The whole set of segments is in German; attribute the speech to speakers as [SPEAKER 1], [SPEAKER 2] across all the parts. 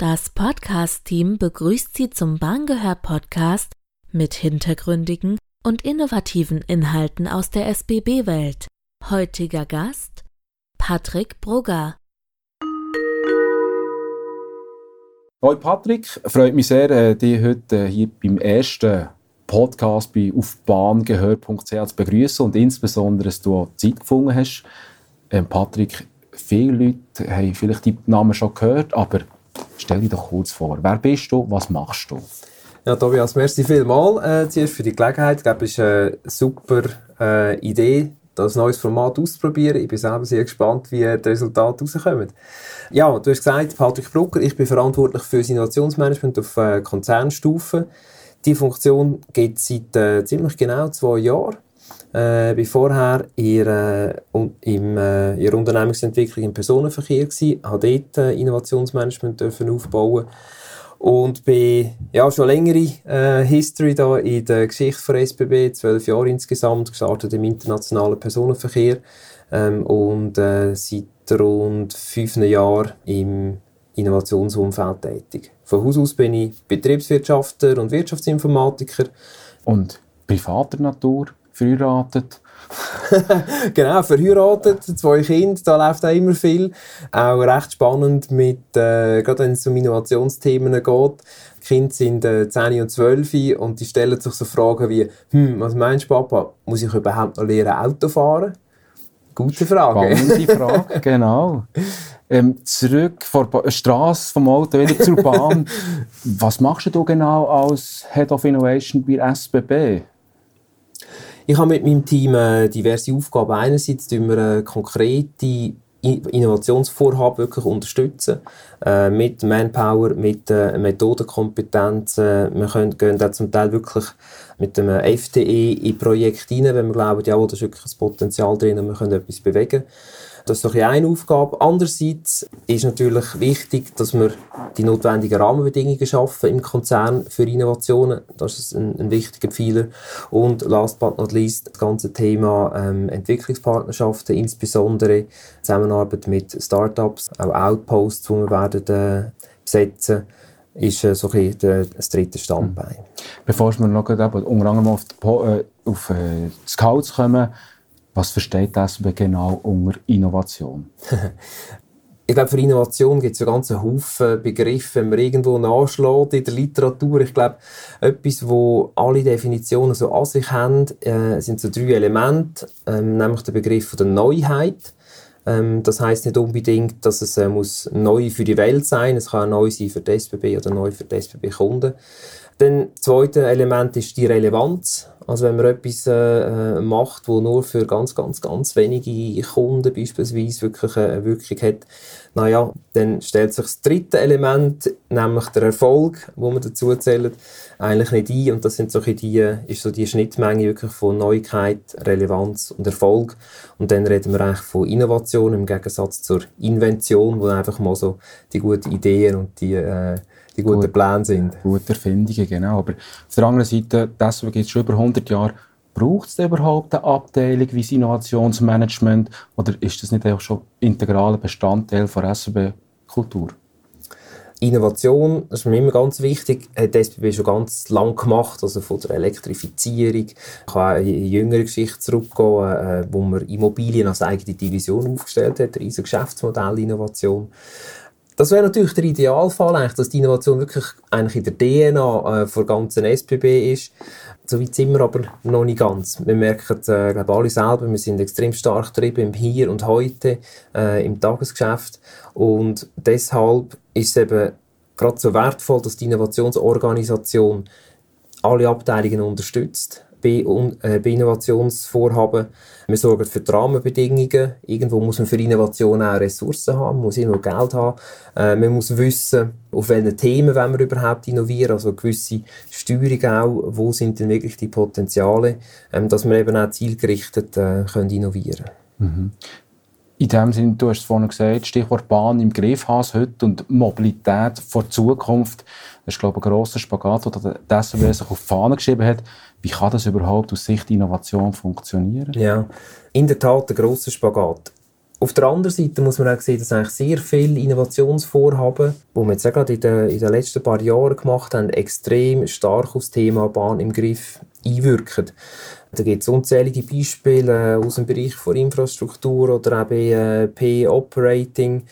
[SPEAKER 1] Das Podcast-Team begrüßt Sie zum Bahngehör-Podcast mit hintergründigen und innovativen Inhalten aus der SBB-Welt. Heutiger Gast Patrick Brugger.
[SPEAKER 2] Hallo Patrick, freut mich sehr, äh, dich heute äh, hier beim ersten Podcast bei auf bahngehör.ch zu begrüßen und insbesondere, dass du auch Zeit gefunden hast. Ähm, Patrick, viele Leute haben vielleicht die Namen schon gehört, aber stell dich doch kurz vor. Wer bist du? Was machst du?
[SPEAKER 3] Ja, Tobias, merci vielmals äh, für die Gelegenheit. Ich glaube, es ist eine super äh, Idee, das neues Format auszuprobieren. Ich bin selber sehr gespannt, wie die Resultate rauskommen. Ja, du hast gesagt, Patrick Brucker, ich bin verantwortlich für das Innovationsmanagement auf äh, Konzernstufe. Die Funktion gibt es seit äh, ziemlich genau zwei Jahren. Äh, bin vorher in, äh, in, äh, in Unternehmensentwicklung im Personenverkehr gewesen, habe dort äh, Innovationsmanagement dürfen aufbauen und bin ja schon längere äh, History da in der Geschichte von SBB, zwölf Jahre insgesamt, gestartet im internationalen Personenverkehr ähm, und äh, seit rund fünf Jahren im Innovationsumfeld tätig. Von Haus aus bin ich Betriebswirtschaftler und Wirtschaftsinformatiker.
[SPEAKER 2] Und privater Natur, verheiratet?
[SPEAKER 3] genau, verheiratet, zwei Kinder, da läuft auch immer viel. Auch recht spannend, mit, äh, gerade wenn es um Innovationsthemen geht. Die Kinder sind äh, 10 und 12 und die stellen sich so Fragen wie, hm, was meinst du, Papa, muss ich überhaupt noch lernen, Auto fahren? Gute Frage.
[SPEAKER 2] Spannende Frage, genau. Ähm, zurück von der Straße, vom Auto wieder zur Bahn. Was machst du genau als Head of Innovation bei SBB?
[SPEAKER 3] Ich habe mit meinem Team äh, diverse Aufgaben. Einerseits tun wir äh, konkrete Innovationsvorhaben wirklich unterstützen. Äh, mit Manpower, mit äh, Methodenkompetenzen. Wir können, gehen da zum Teil wirklich mit dem FTE in Projekte rein, wenn wir glauben, ja, da ist wirklich ein Potenzial drin und wir können etwas bewegen. Das ist so eine Aufgabe. Andererseits ist natürlich wichtig, dass wir die notwendigen Rahmenbedingungen schaffen im Konzern für Innovationen. Das ist ein, ein wichtiger Pfeiler. Und last but not least, das ganze Thema ähm, Entwicklungspartnerschaften, insbesondere Zusammenarbeit mit Startups, auch Outposts, die wir werden äh, besetzen ist äh, so ein das dritte Standbein.
[SPEAKER 2] Bevor wir noch unter anderem auf, die, äh, auf äh, Scouts kommen, was versteht das genau unter Innovation?
[SPEAKER 3] ich glaube, für Innovation gibt es einen Haufen Begriffe, wenn man irgendwo nachschlägt in der Literatur. Ich glaube, etwas, wo alle Definitionen so an sich haben, äh, sind so drei Elemente, ähm, nämlich der Begriff der Neuheit. Ähm, das heißt nicht unbedingt, dass es äh, muss neu für die Welt sein. Es kann neu sein für die SBB oder neu für die SBB-Kunden. Dann das zweite Element ist die Relevanz. Also wenn man etwas äh, macht, wo nur für ganz, ganz, ganz wenige Kunden beispielsweise wirklich eine Wirkung hat, naja, dann stellt sich das dritte Element, nämlich der Erfolg, wo man dazu zählt, eigentlich nicht ein. Und das sind so die, ist so die Schnittmenge wirklich von Neuigkeit, Relevanz und Erfolg. Und dann reden wir eigentlich von Innovation im Gegensatz zur Invention, wo einfach mal so die guten Ideen und die äh, die guten Gut, Pläne sind.
[SPEAKER 2] Gute Erfindungen, genau. Aber auf der anderen Seite, deswegen gibt es schon über 100 Jahre, braucht es überhaupt eine Abteilung wie das Innovationsmanagement oder ist das nicht auch schon integraler Bestandteil der SBB-Kultur?
[SPEAKER 3] Innovation, das ist mir immer ganz wichtig, hat die SBB schon ganz lang gemacht, also von der Elektrifizierung. Ich kann auch in jüngere Geschichte zurückgehen, äh, wo man Immobilien als eigene Division aufgestellt hat, riesige Geschäftsmodell Innovation. Das wäre natürlich der Idealfall, eigentlich, dass die Innovation wirklich eigentlich in der DNA äh, der ganzen SBB ist. So weit sind wir aber noch nicht ganz. Wir merken, äh, glaube alle selber, wir sind extrem stark drin im Hier und Heute, äh, im Tagesgeschäft. Und deshalb ist es eben gerade so wertvoll, dass die Innovationsorganisation alle Abteilungen unterstützt bei, äh, bei Innovationsvorhaben. Wir sorgen für die Rahmenbedingungen. Irgendwo muss man für Innovation auch Ressourcen haben, muss irgendwo Geld haben. Äh, man muss wissen, auf welchen Themen wollen wir überhaupt innovieren, also gewisse Steuerung auch, wo sind denn wirklich die Potenziale, ähm, dass wir eben auch zielgerichtet äh, können innovieren
[SPEAKER 2] mhm. In dem Sinne, du hast es vorhin gesagt, Stichwort Bahn im Griff hast heute und Mobilität vor Zukunft. Das ist, glaube ich, ein grosser Spagat, der SWB sich auf die Fahne geschrieben hat. Wie kann das überhaupt aus Sicht Innovation funktionieren?
[SPEAKER 3] Ja, in der Tat ein grosser Spagat. Auf der anderen Seite muss man auch sehen, dass eigentlich sehr viele Innovationsvorhaben, die wir jetzt auch gerade in den, in den letzten paar Jahren gemacht haben, extrem stark auf das Thema Bahn im Griff einwirken. Da gibt es unzählige Beispiele aus dem Bereich von Infrastruktur oder eben äh, P-Operating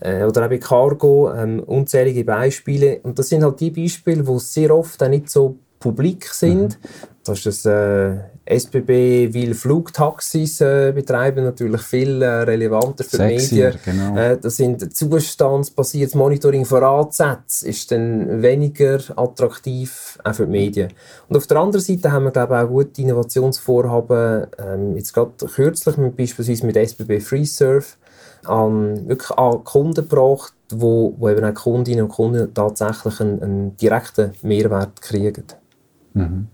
[SPEAKER 3] äh, oder eben Cargo, ähm, unzählige Beispiele. Und das sind halt die Beispiele, die sehr oft auch nicht so publik sind. Das ist das äh, SBB will Flugtaxis äh, betreiben, natürlich viel äh, relevanter für
[SPEAKER 2] Sexier,
[SPEAKER 3] Medien. Genau. Äh, das sind zustandsbasiertes Monitoring von Ansätzen, ist dann weniger attraktiv auch für die Medien. Und auf der anderen Seite haben wir glaube ich, auch gute Innovationsvorhaben, ähm, jetzt gerade kürzlich mit, beispielsweise mit SBB FreeSurf, an, wirklich an Kunden gebracht, wo, wo eben auch Kundinnen und Kunden tatsächlich einen, einen direkten Mehrwert kriegen.
[SPEAKER 2] Mhm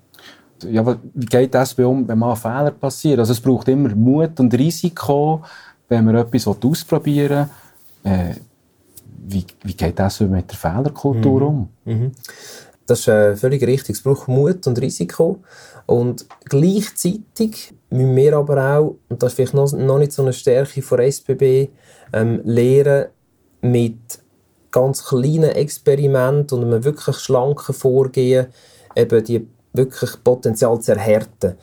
[SPEAKER 2] ja, wie geht das um, wenn mal Fehler passieren? Also es braucht immer Mut und Risiko, wenn man etwas ausprobieren will. Äh, wie, wie geht das mit der Fehlerkultur
[SPEAKER 3] mhm.
[SPEAKER 2] um?
[SPEAKER 3] Mhm. Das ist äh, völlig richtig. Es braucht Mut und Risiko. Und gleichzeitig müssen wir aber auch, und das ist vielleicht noch, noch nicht so eine Stärke von SBB, ähm, lernen, mit ganz kleinen Experimenten und einem wirklich schlanken Vorgehen eben die wirklich Potenzial zu erhärten.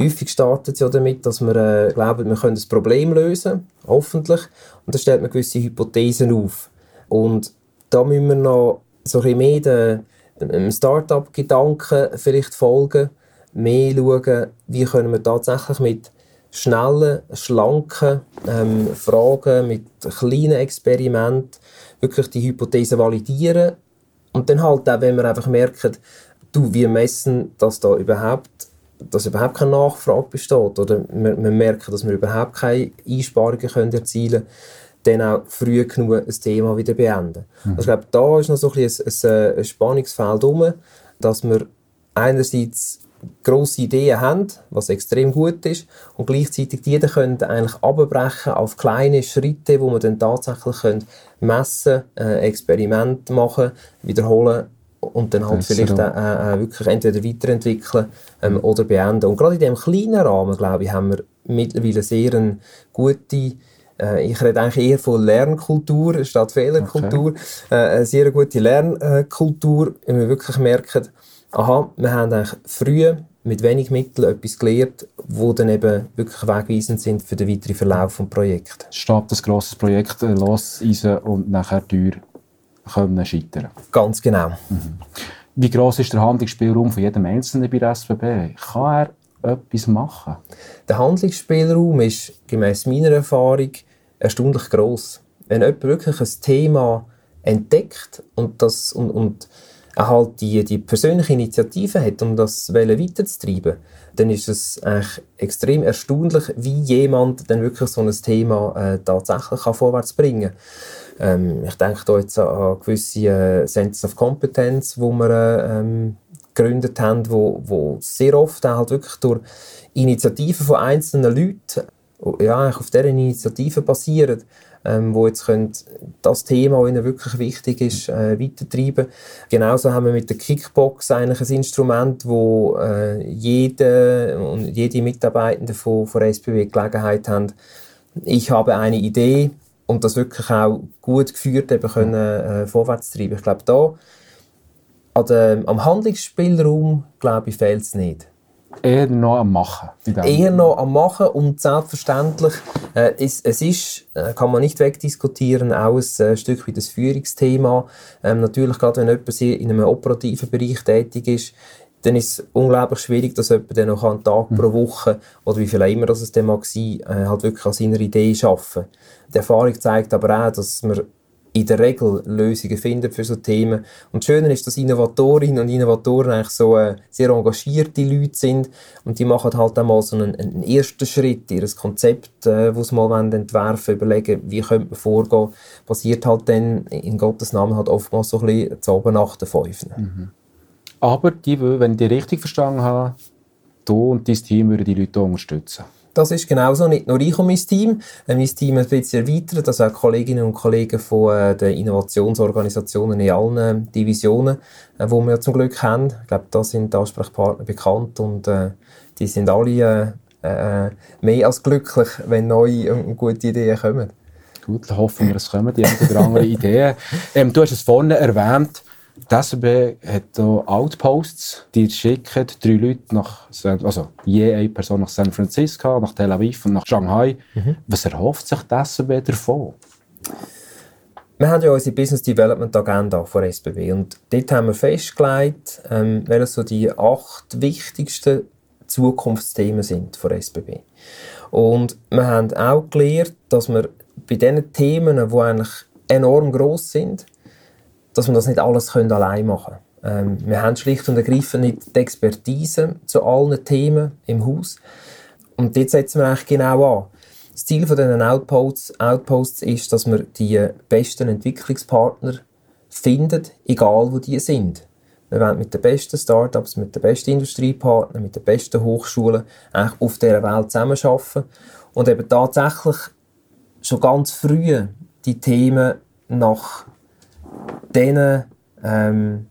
[SPEAKER 3] Häufig startet es ja damit, dass wir äh, glauben, wir können das Problem lösen, hoffentlich, und dann stellt man gewisse Hypothesen auf. Und da müssen wir noch so ein bisschen mehr dem Start-up-Gedanken vielleicht folgen, mehr schauen, wie können wir tatsächlich mit schnellen, schlanken ähm, Fragen, mit kleinen Experimenten wirklich die Hypothese validieren und dann halt auch, wenn wir einfach merken, du, wir messen, dass da überhaupt, dass überhaupt keine Nachfrage besteht oder wir, wir merken, dass wir überhaupt keine Einsparungen können erzielen können, dann auch früh genug ein Thema wieder beenden. Mhm. Also ich glaube, da ist noch so ein, bisschen ein, ein, ein Spannungsfeld herum, dass wir einerseits grosse Ideen haben, was extrem gut ist, und gleichzeitig die können eigentlich abbrechen auf kleine Schritte, wo man dann tatsächlich können messen, äh, Experimente machen, wiederholen und dann halt vielleicht auch, äh, wirklich entweder weiterentwickeln ähm, mhm. oder beenden. Und gerade in diesem kleinen Rahmen, glaube ich, haben wir mittlerweile sehr eine gute äh, ich rede eigentlich eher von Lernkultur statt Fehlerkultur. Okay. Äh, eine sehr gute Lernkultur, wenn wir wirklich merken, aha, wir haben eigentlich früh mit wenig Mitteln etwas gelernt, wo dann eben wirklich wegweisend sind für den weiteren Verlauf des Projekts.
[SPEAKER 2] Statt das grosses Projekt äh, loseisen und nachher teuer können scheitern
[SPEAKER 3] Ganz genau.
[SPEAKER 2] Mhm. Wie groß ist der Handlungsspielraum von jedem Einzelnen bei der SBB? Kann er etwas machen?
[SPEAKER 3] Der Handlungsspielraum ist gemäß meiner Erfahrung erstaunlich groß. Wenn jemand wirklich ein Thema entdeckt und, das, und, und halt die, die persönliche Initiative hat, um das weiterzutreiben, dann ist es eigentlich extrem erstaunlich, wie jemand dann wirklich so ein Thema äh, tatsächlich kann vorwärts bringen. Ähm, ich denke da jetzt an gewisse äh, Centers of Competence, wo wir ähm, gegründet haben, wo, wo sehr oft halt wirklich durch Initiativen von einzelnen Leuten ja, auf deren Initiativen basieren, ähm, wo jetzt können das Thema, das ihnen wirklich wichtig ist, äh, weitertreiben. Genauso haben wir mit der Kickbox eigentlich ein Instrument, wo äh, jede und jede Mitarbeitende von, von SPW Gelegenheit haben, ich habe eine Idee, und das wirklich auch gut geführt eben können, äh, vorwärts treiben. Ich glaube, da an der, am Handlungsspielraum glaube ich, fehlt es nicht.
[SPEAKER 2] Eher noch am Machen.
[SPEAKER 3] Eher noch am Machen und selbstverständlich, äh, es, es ist, äh, kann man nicht wegdiskutieren, auch ein äh, Stück wie das Führungsthema. Ähm, natürlich, gerade wenn jemand in einem operativen Bereich tätig ist, dann ist es unglaublich schwierig, dass jemand dann noch einen Tag pro Woche oder wie viel immer das es dann mag sein, äh, halt wirklich an seiner Idee arbeiten. Die Erfahrung zeigt aber auch, dass man in der Regel Lösungen findet für so Themen. Und das Schöne ist, dass Innovatorinnen und Innovatoren eigentlich so äh, sehr engagierte Leute sind und die machen halt einmal so einen, einen ersten Schritt, ihr Konzept, äh, wo sie mal entwerfen überlegen, wie könnte man vorgehen, passiert halt dann in Gottes Namen halt oftmals so ein bisschen zu oben nach den fünf. Mhm.
[SPEAKER 2] Aber die, wenn ich die richtig verstanden habe, du und dein Team würden die Leute unterstützen.
[SPEAKER 3] Das ist genauso, nicht nur ich und mein Team. Äh, mein Team ein bisschen erweitert, also auch Kolleginnen und Kollegen von äh, den Innovationsorganisationen in allen äh, Divisionen, äh, die wir ja zum Glück haben. Ich glaube, da sind die Ansprechpartner bekannt und äh, die sind alle äh, äh, mehr als glücklich, wenn neue und gute Ideen kommen.
[SPEAKER 2] Gut, dann hoffen wir, es kommen die eine oder andere Ideen. Ähm, du hast es vorne erwähnt, die SRB hat hier Outposts, die schicken drei Leute nach, also je eine Person nach San Francisco, nach Tel Aviv und nach Shanghai. Mhm. Was erhofft sich die SRB davon?
[SPEAKER 3] Wir haben ja unsere Business Development Agenda von SBB und dort haben wir festgelegt, ähm, welche so die acht wichtigsten Zukunftsthemen sind von SBB. Und wir haben auch gelernt, dass wir bei diesen Themen, die eigentlich enorm groß sind, dass wir das nicht alles können allein machen können. Ähm, wir haben schlicht und ergreifend nicht die Expertise zu allen Themen im Haus. Und dort setzen wir eigentlich genau an. Das Ziel von diesen Outposts, Outposts ist, dass wir die besten Entwicklungspartner finden, egal wo die sind. Wir wollen mit den besten Startups, mit den besten Industriepartnern, mit den besten Hochschulen eigentlich auf dieser Welt zusammenarbeiten und eben tatsächlich schon ganz früh die Themen nach denen, ähm,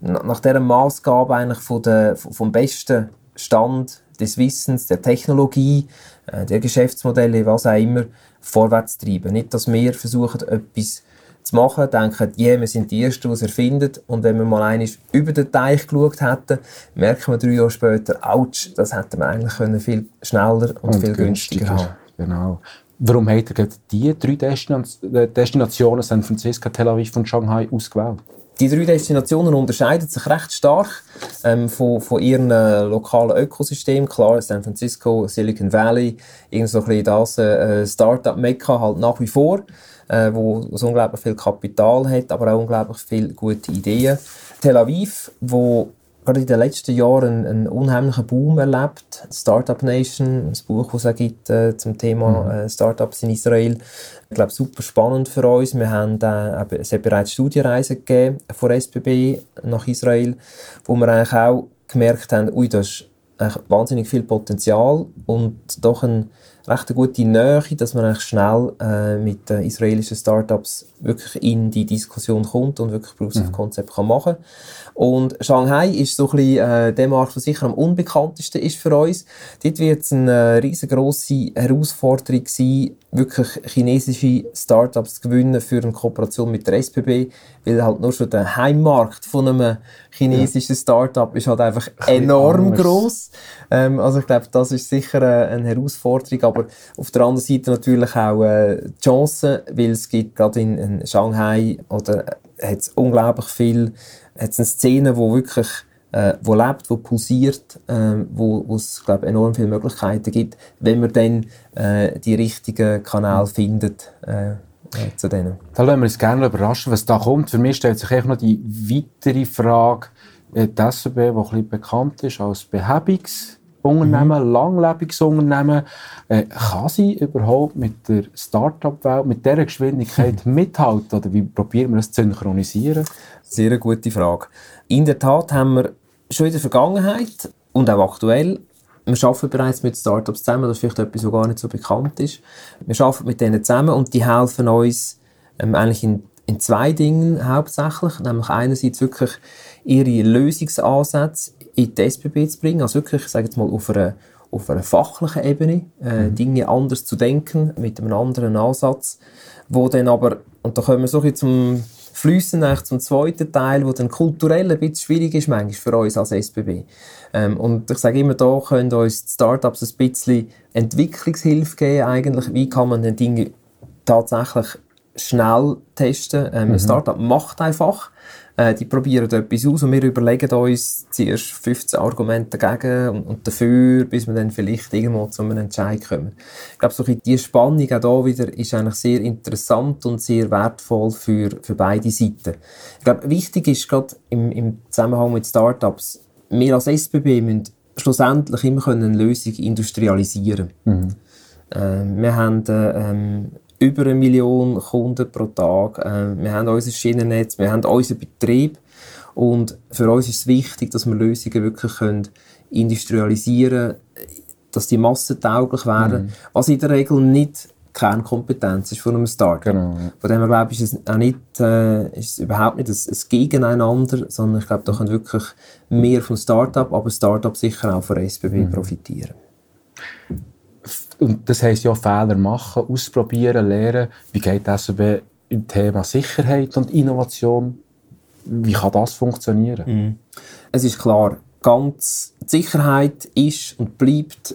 [SPEAKER 3] nach dieser Maßgabe eigentlich von der, vom besten Stand des Wissens, der Technologie, äh, der Geschäftsmodelle, was auch immer, vorwärts treiben. Nicht, dass wir versuchen, etwas zu machen, denken, yeah, wir sind die Ersten, die es erfinden. Und wenn wir mal einmal über den Teich geschaut hätten, merken wir drei Jahre später, ouch, das hätten wir eigentlich können viel schneller und, und viel günstiger, günstiger haben
[SPEAKER 2] Genau. Warum hat er diese drei äh, Destinationen, San Francisco, Tel Aviv und Shanghai, ausgewählt?
[SPEAKER 3] Die drei Destinationen unterscheiden sich recht stark ähm, von, von ihren äh, lokalen Ökosystemen. Klar, San Francisco, Silicon Valley, irgend so ein das äh, Startup-Mekka halt nach wie vor, äh, wo es unglaublich viel Kapital hat, aber auch unglaublich viele gute Ideen. Tel Aviv, wo gerade in den letzten Jahren einen, einen unheimlichen Boom erlebt. Startup Nation, ein Buch, das es gibt äh, zum Thema mhm. äh, Startups in Israel. Ich glaube, super spannend für uns. Wir haben äh, es hat bereits Studienreisen gegeben von SBB nach Israel, wo wir eigentlich auch gemerkt haben, ui, da ist wahnsinnig viel Potenzial und doch ein recht eine gute Nähe, dass man eigentlich schnell äh, mit den israelischen Startups wirklich in die Diskussion kommt und wirklich Proof of Concept kann machen Und Shanghai ist so ein bisschen äh, der Markt, der sicher am unbekanntesten ist für uns. Dort wird es eine äh, riesengroße Herausforderung sein, wirklich chinesische Startups zu gewinnen für eine Kooperation mit der SPB, weil halt nur schon der Heimmarkt von einem chinesischen Startup ist halt einfach enorm groß. Ähm, also ich glaube, das ist sicher äh, eine Herausforderung, aber auf der anderen Seite natürlich auch äh, Chancen, weil es gibt gerade in, in Shanghai oder äh, unglaublich viel, hat es eine Szene, wo wirklich äh, wo lebt, wo pulsiert, äh, wo, es glaube enorm viele Möglichkeiten gibt, wenn man dann äh, die richtigen Kanäle findet äh, äh, zu denen.
[SPEAKER 2] Da lassen wir uns gerne überraschen, was da kommt. Für mich stellt sich noch die weitere Frage, äh, die SRB, die ein bisschen bekannt ist als Behebungs- Unternehmen, mhm. langlebiges Unternehmen, äh, kann sie überhaupt mit der Start-up-Welt, mit dieser Geschwindigkeit mithalten? Oder wie probieren wir das zu synchronisieren?
[SPEAKER 3] Sehr eine gute Frage. In der Tat haben wir schon in der Vergangenheit und auch aktuell wir arbeiten bereits mit Startups zusammen, das ist vielleicht etwas, was gar nicht so bekannt ist. Wir arbeiten mit denen zusammen und die helfen uns ähm, eigentlich in, in zwei Dingen hauptsächlich. Nämlich einerseits wirklich ihre Lösungsansätze in die SBB zu bringen, also wirklich, ich sage jetzt mal, auf einer, auf einer fachlichen Ebene, äh, mhm. Dinge anders zu denken, mit einem anderen Ansatz, wo dann aber, und da kommen wir so ein zum Fliessen zum zweiten Teil, wo dann kulturell ein bisschen schwierig ist manchmal für uns als SBB. Ähm, und ich sage immer, da können uns die Startups ein bisschen Entwicklungshilfe geben eigentlich. Wie kann man denn Dinge tatsächlich schnell testen? Ähm, mhm. Ein Startup macht einfach. Äh, die probieren etwas aus und wir überlegen uns zuerst 15 Argumente dagegen und, und dafür, bis wir dann vielleicht irgendwo zu einem Entscheid kommen. Ich glaube, so die Spannung auch da wieder ist eigentlich sehr interessant und sehr wertvoll für, für beide Seiten. Ich glaube, wichtig ist gerade im, im Zusammenhang mit Startups, wir als SBB müssen schlussendlich immer eine Lösung industrialisieren mhm. äh, Wir haben äh, ähm, über eine Million Kunden pro Tag. Äh, wir haben unser Schienennetz, wir haben unseren Betrieb. Und für uns ist es wichtig, dass wir Lösungen wirklich können industrialisieren können, dass die massentauglich werden, mhm. was in der Regel nicht Kernkompetenz ist von einem Startup. Genau. Von dem her, glaube ich, ist es auch nicht, äh, ist es überhaupt nicht ein, ein Gegeneinander, sondern ich glaube, da können wirklich mehr vom Startup, aber Startup sicher auch von SBB mhm. profitieren.
[SPEAKER 2] Und das heisst ja, Fehler machen, ausprobieren, lernen. Wie geht das im Thema Sicherheit und Innovation? Wie kann das funktionieren?
[SPEAKER 3] Mhm. Es ist klar, ganz Sicherheit ist und bleibt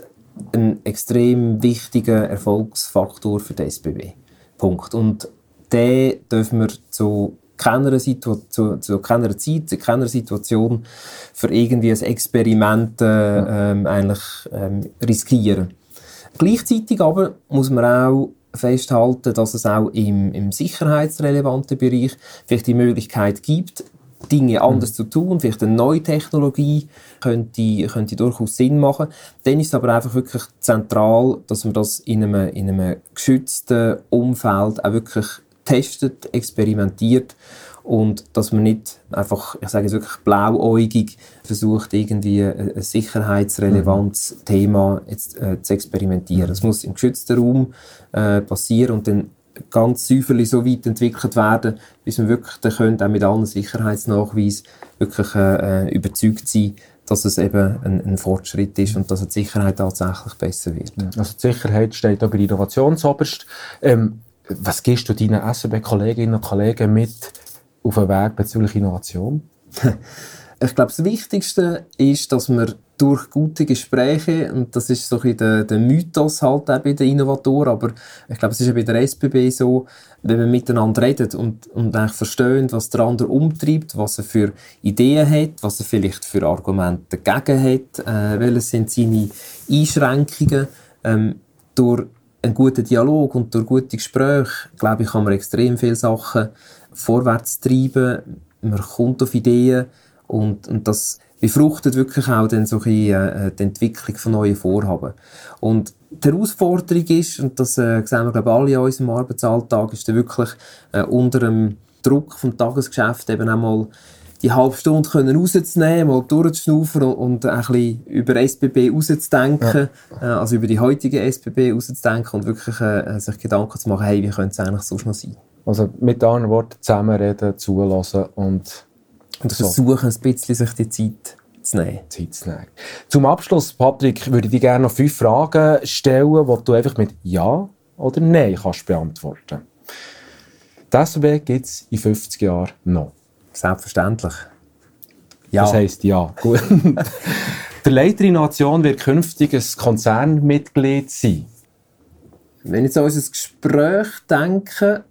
[SPEAKER 3] ein extrem wichtiger Erfolgsfaktor für die SBB. Punkt. Und den dürfen wir zu keiner, Situ zu, zu keiner Zeit, zu keiner Situation für irgendwie ein Experiment äh, ähm, eigentlich ähm, riskieren. Gleichzeitig aber muss man auch festhalten, dass es auch im, im sicherheitsrelevanten Bereich vielleicht die Möglichkeit gibt, Dinge anders mhm. zu tun, vielleicht eine neue Technologie könnte, könnte durchaus Sinn machen. Dann ist es aber einfach wirklich zentral, dass man das in einem, in einem geschützten Umfeld auch wirklich testet, experimentiert und dass man nicht einfach, ich sage es wirklich blauäugig versucht, irgendwie ein sicherheitsrelevantes mhm. Thema jetzt, äh, zu experimentieren. Das muss im geschützten Raum äh, passieren und dann ganz säuferlich so weit entwickelt werden, bis man wirklich dann könnte, auch mit allen Sicherheitsnachweisen wirklich äh, äh, überzeugt sein, dass es eben ein, ein, Fortschritt ist und dass die Sicherheit tatsächlich besser wird.
[SPEAKER 2] Also die Sicherheit steht aber Innovation zoberst. Ähm, was gehst du deinen SRB-Kolleginnen und Kollegen mit auf den Weg bezüglich Innovation?
[SPEAKER 3] ich glaube, das Wichtigste ist, dass man durch gute Gespräche, und das ist so ein der, der Mythos halt bei den Innovatoren, aber ich glaube, es ist ja bei der SBB so, wenn man miteinander redet und, und eigentlich versteht, was der andere umtreibt, was er für Ideen hat, was er vielleicht für Argumente dagegen hat, äh, welche sind seine Einschränkungen, ähm, durch einen guten Dialog und durch gute Gespräche, glaube ich, kann man extrem viele Sachen vorwärts treiben. Man kommt auf Ideen und, und das befruchtet wirklich auch dann so ein äh, die Entwicklung von neuen Vorhaben. Und die Herausforderung ist, und das äh, sehen wir glaube ich, alle in unserem Arbeitsalltag, ist dann wirklich äh, unter dem Druck vom Tagesgeschäft eben einmal die halbe Stunde können rauszunehmen, mal durchzuschnaufen und ein bisschen über SBB rauszudenken, ja. äh, also über die heutige SBB rauszudenken und wirklich äh, sich Gedanken zu machen, hey, wie könnte es eigentlich so noch sein?
[SPEAKER 2] Also mit anderen Worten zusammenreden, zulassen und,
[SPEAKER 3] und so. versuchen ein bisschen sich die Zeit zu nehmen.
[SPEAKER 2] Zeit zu nehmen. Zum Abschluss, Patrick, würde ich dir gerne noch fünf Fragen stellen, die du einfach mit Ja oder Nein kannst beantworten. Das SBB gibt es in 50 Jahren noch.
[SPEAKER 3] Selbstverständlich.
[SPEAKER 2] Ja. Das heisst ja. Gut. Der Leiter Innovation wird künftig ein Konzernmitglied sein.
[SPEAKER 3] Wenn ich jetzt an unser Gespräch denke,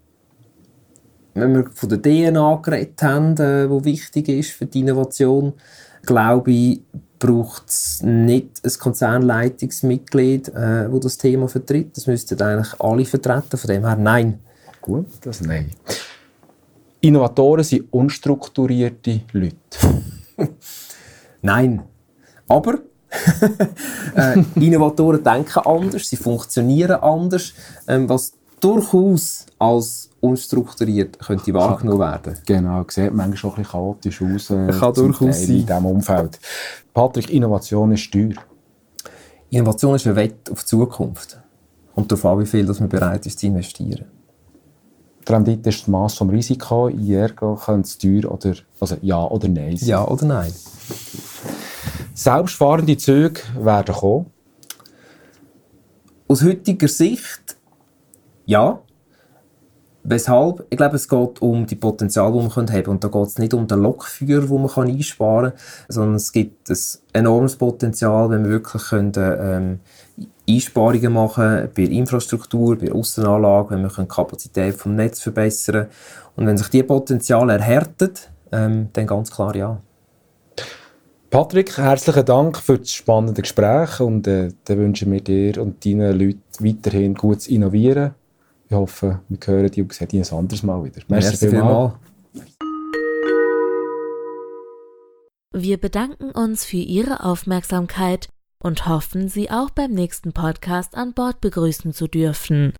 [SPEAKER 3] wenn wir von der DNA geredet haben, äh, wo wichtig ist für die Innovation, glaube ich, braucht es nicht ein Konzernleitungsmitglied, äh, wo das Thema vertritt. Das müssten eigentlich alle vertreten. Von dem her nein.
[SPEAKER 2] Gut, das nein. Innovatoren sind unstrukturierte Leute.
[SPEAKER 3] Nein. Aber äh, Innovatoren denken anders, sie funktionieren anders, ähm, was durchaus als unstrukturiert könnte wahrgenommen werden.
[SPEAKER 2] Genau, sieht manchmal schon ein bisschen chaotisch aus
[SPEAKER 3] äh, Kann durchaus sein.
[SPEAKER 2] in diesem Umfeld. Patrick, Innovation ist teuer.
[SPEAKER 3] Innovation ist ein Wett auf die Zukunft. Und darauf an, wie viel dass man bereit ist zu investieren.
[SPEAKER 2] Die Rendite ist das Maß vom Risiko. Ergo könnte es teuer oder also ja oder nein sein.
[SPEAKER 3] Ja oder nein.
[SPEAKER 2] Selbstfahrende Züge werden kommen.
[SPEAKER 3] Aus heutiger Sicht ja. Weshalb? Ich glaube, es geht um die Potenzial, die man haben kann. Und da geht es nicht um den Lokführer, den man einsparen kann, sondern es gibt ein enormes Potenzial, wenn wir wirklich können, ähm, Einsparungen machen bei Infrastruktur, bei Aussenanlagen, wenn wir die Kapazität vom Netz verbessern Und wenn sich diese Potenzial erhärtet, ähm, dann ganz klar ja.
[SPEAKER 2] Patrick, herzlichen Dank für das spannende Gespräch und äh, dann wünschen wir dir und deinen Leuten weiterhin gutes Innovieren ich hoffe, wir hören die und sehen die ein anderes Mal wieder.
[SPEAKER 3] Merci, Merci vielmals.
[SPEAKER 1] Wir bedanken uns für Ihre Aufmerksamkeit und hoffen, Sie auch beim nächsten Podcast an Bord begrüßen zu dürfen.